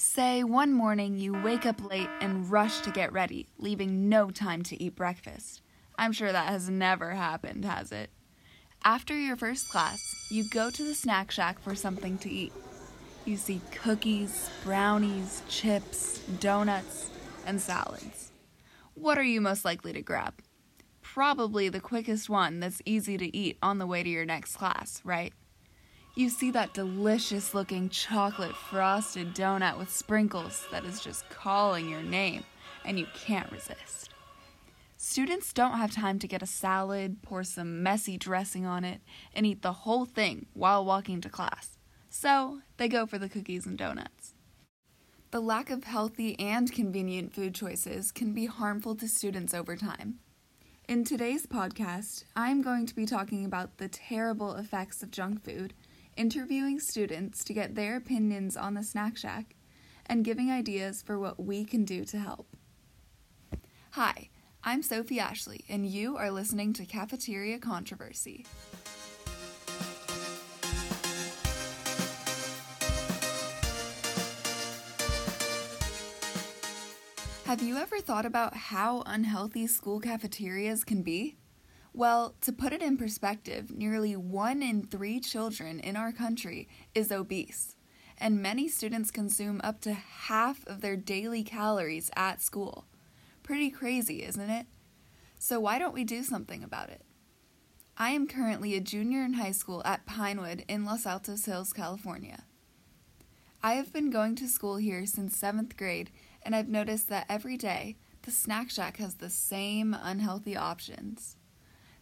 Say one morning you wake up late and rush to get ready, leaving no time to eat breakfast. I'm sure that has never happened, has it? After your first class, you go to the snack shack for something to eat. You see cookies, brownies, chips, donuts, and salads. What are you most likely to grab? Probably the quickest one that's easy to eat on the way to your next class, right? You see that delicious looking chocolate frosted donut with sprinkles that is just calling your name, and you can't resist. Students don't have time to get a salad, pour some messy dressing on it, and eat the whole thing while walking to class. So they go for the cookies and donuts. The lack of healthy and convenient food choices can be harmful to students over time. In today's podcast, I'm going to be talking about the terrible effects of junk food interviewing students to get their opinions on the Snack Shack, and giving ideas for what we can do to help. Hi, I'm Sophie Ashley, and you are listening to Cafeteria Controversy. Have you ever thought about how unhealthy school cafeterias can be? Well, to put it in perspective, nearly one in three children in our country is obese, and many students consume up to half of their daily calories at school. Pretty crazy, isn't it? So, why don't we do something about it? I am currently a junior in high school at Pinewood in Los Altos Hills, California. I have been going to school here since seventh grade, and I've noticed that every day the Snack Shack has the same unhealthy options.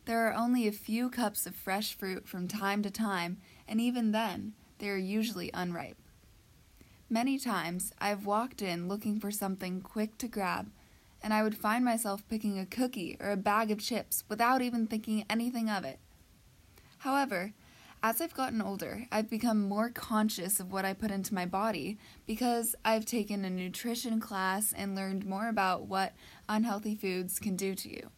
There are only a few cups of fresh fruit from time to time, and even then, they are usually unripe. Many times, I have walked in looking for something quick to grab, and I would find myself picking a cookie or a bag of chips without even thinking anything of it. However, as I've gotten older, I've become more conscious of what I put into my body because I've taken a nutrition class and learned more about what unhealthy foods can do to you.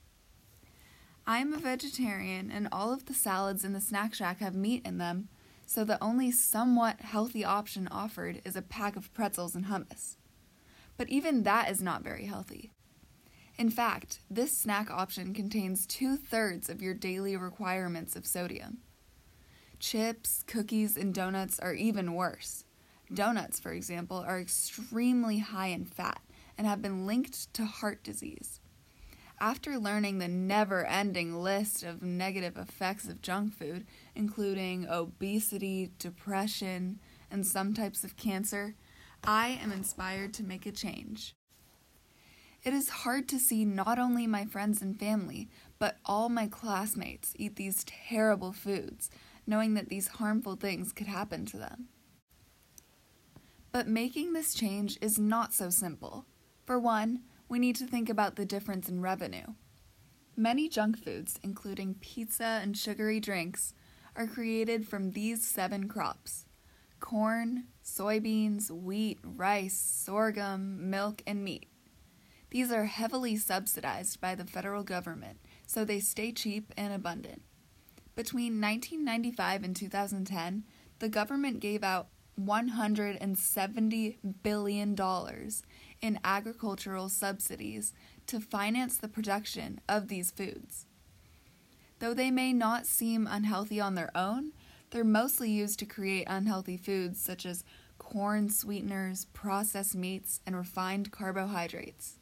I am a vegetarian, and all of the salads in the snack shack have meat in them, so the only somewhat healthy option offered is a pack of pretzels and hummus. But even that is not very healthy. In fact, this snack option contains two thirds of your daily requirements of sodium. Chips, cookies, and donuts are even worse. Donuts, for example, are extremely high in fat and have been linked to heart disease. After learning the never ending list of negative effects of junk food, including obesity, depression, and some types of cancer, I am inspired to make a change. It is hard to see not only my friends and family, but all my classmates eat these terrible foods, knowing that these harmful things could happen to them. But making this change is not so simple. For one, we need to think about the difference in revenue. Many junk foods, including pizza and sugary drinks, are created from these seven crops corn, soybeans, wheat, rice, sorghum, milk, and meat. These are heavily subsidized by the federal government, so they stay cheap and abundant. Between 1995 and 2010, the government gave out $170 billion in agricultural subsidies to finance the production of these foods. Though they may not seem unhealthy on their own, they're mostly used to create unhealthy foods such as corn sweeteners, processed meats, and refined carbohydrates.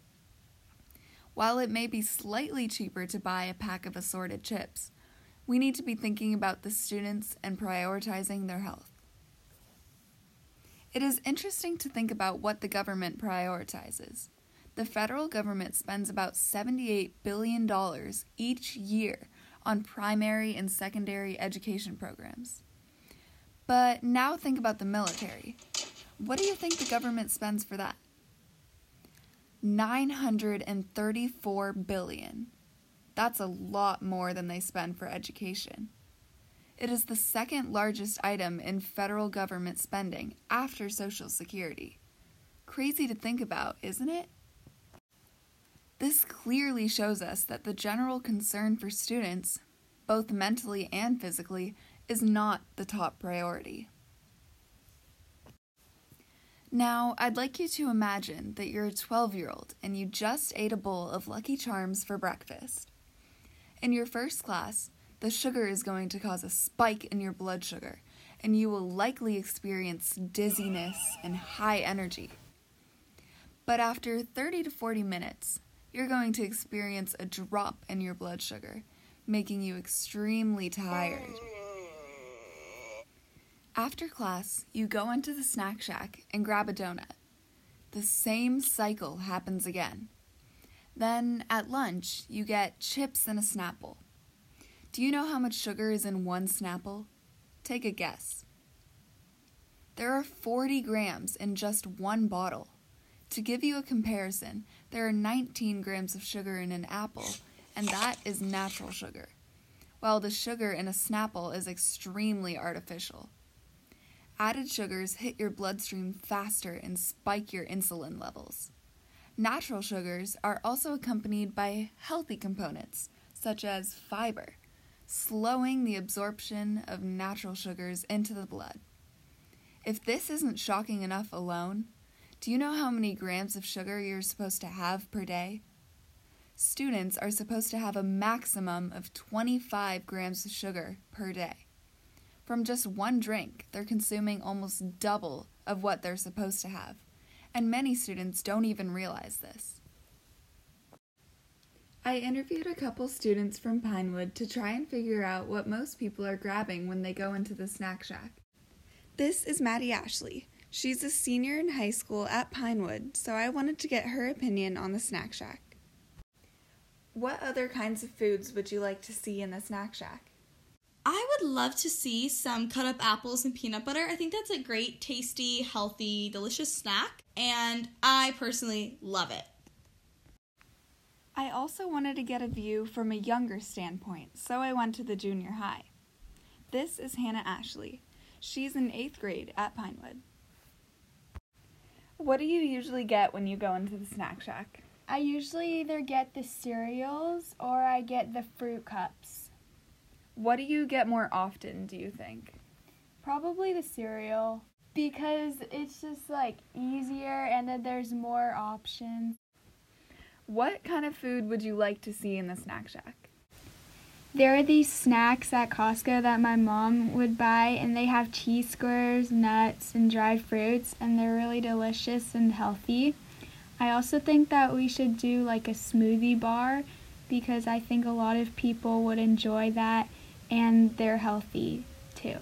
While it may be slightly cheaper to buy a pack of assorted chips, we need to be thinking about the students and prioritizing their health. It is interesting to think about what the government prioritizes. The federal government spends about $78 billion each year on primary and secondary education programs. But now think about the military. What do you think the government spends for that? 934 billion. That's a lot more than they spend for education. It is the second largest item in federal government spending after Social Security. Crazy to think about, isn't it? This clearly shows us that the general concern for students, both mentally and physically, is not the top priority. Now, I'd like you to imagine that you're a 12 year old and you just ate a bowl of Lucky Charms for breakfast. In your first class, the sugar is going to cause a spike in your blood sugar, and you will likely experience dizziness and high energy. But after 30 to 40 minutes, you're going to experience a drop in your blood sugar, making you extremely tired. After class, you go into the snack shack and grab a donut. The same cycle happens again. Then, at lunch, you get chips and a Snapple. Do you know how much sugar is in one Snapple? Take a guess. There are 40 grams in just one bottle. To give you a comparison, there are 19 grams of sugar in an apple, and that is natural sugar, while the sugar in a Snapple is extremely artificial. Added sugars hit your bloodstream faster and spike your insulin levels. Natural sugars are also accompanied by healthy components, such as fiber, slowing the absorption of natural sugars into the blood. If this isn't shocking enough alone, do you know how many grams of sugar you're supposed to have per day? Students are supposed to have a maximum of 25 grams of sugar per day. From just one drink, they're consuming almost double of what they're supposed to have, and many students don't even realize this. I interviewed a couple students from Pinewood to try and figure out what most people are grabbing when they go into the snack shack. This is Maddie Ashley. She's a senior in high school at Pinewood, so I wanted to get her opinion on the snack shack. What other kinds of foods would you like to see in the snack shack? I would love to see some cut up apples and peanut butter. I think that's a great, tasty, healthy, delicious snack, and I personally love it. I also wanted to get a view from a younger standpoint, so I went to the junior high. This is Hannah Ashley. She's in eighth grade at Pinewood. What do you usually get when you go into the snack shack? I usually either get the cereals or I get the fruit cups. What do you get more often, do you think? Probably the cereal because it's just like easier and then there's more options. What kind of food would you like to see in the snack shack? There are these snacks at Costco that my mom would buy, and they have cheese squares, nuts, and dried fruits, and they're really delicious and healthy. I also think that we should do like a smoothie bar because I think a lot of people would enjoy that and they're healthy too.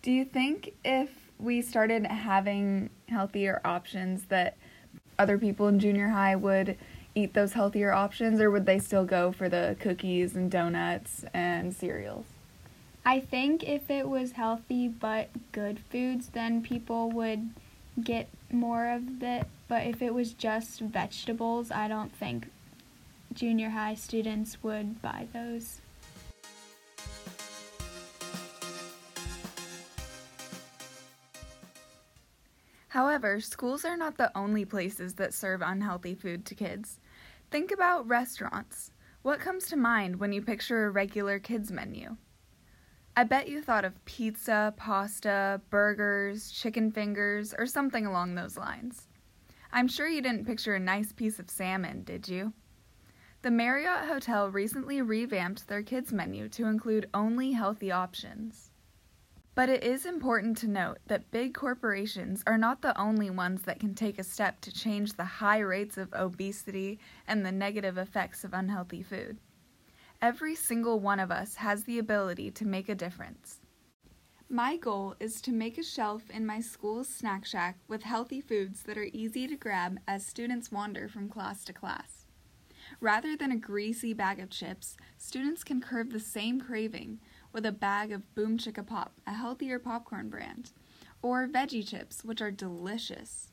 Do you think if we started having healthier options that other people in junior high would eat those healthier options or would they still go for the cookies and donuts and cereals? I think if it was healthy but good foods, then people would get more of it. But if it was just vegetables, I don't think junior high students would buy those. However, schools are not the only places that serve unhealthy food to kids. Think about restaurants. What comes to mind when you picture a regular kids menu? I bet you thought of pizza, pasta, burgers, chicken fingers, or something along those lines. I'm sure you didn't picture a nice piece of salmon, did you? The Marriott Hotel recently revamped their kids menu to include only healthy options. But it is important to note that big corporations are not the only ones that can take a step to change the high rates of obesity and the negative effects of unhealthy food. Every single one of us has the ability to make a difference. My goal is to make a shelf in my school's snack shack with healthy foods that are easy to grab as students wander from class to class. Rather than a greasy bag of chips, students can curb the same craving with a bag of Boom Chicka Pop, a healthier popcorn brand, or veggie chips, which are delicious.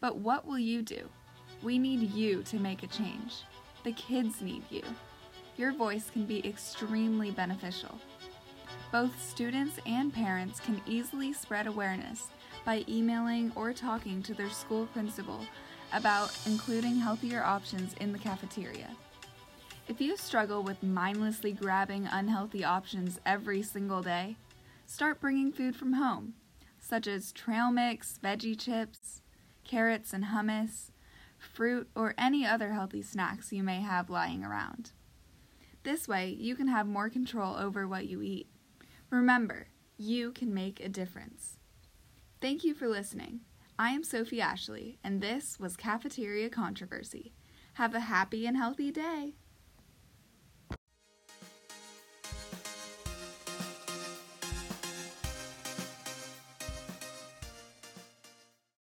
But what will you do? We need you to make a change. The kids need you. Your voice can be extremely beneficial. Both students and parents can easily spread awareness by emailing or talking to their school principal about including healthier options in the cafeteria. If you struggle with mindlessly grabbing unhealthy options every single day, start bringing food from home. such as trail mix, veggie chips, carrots and hummus, fruit, or any other healthy snacks you may have lying around. This way, you can have more control over what you eat. Remember, you can make a difference. Thank you for listening. I am Sophie Ashley, and this was Cafeteria Controversy. Have a happy and healthy day.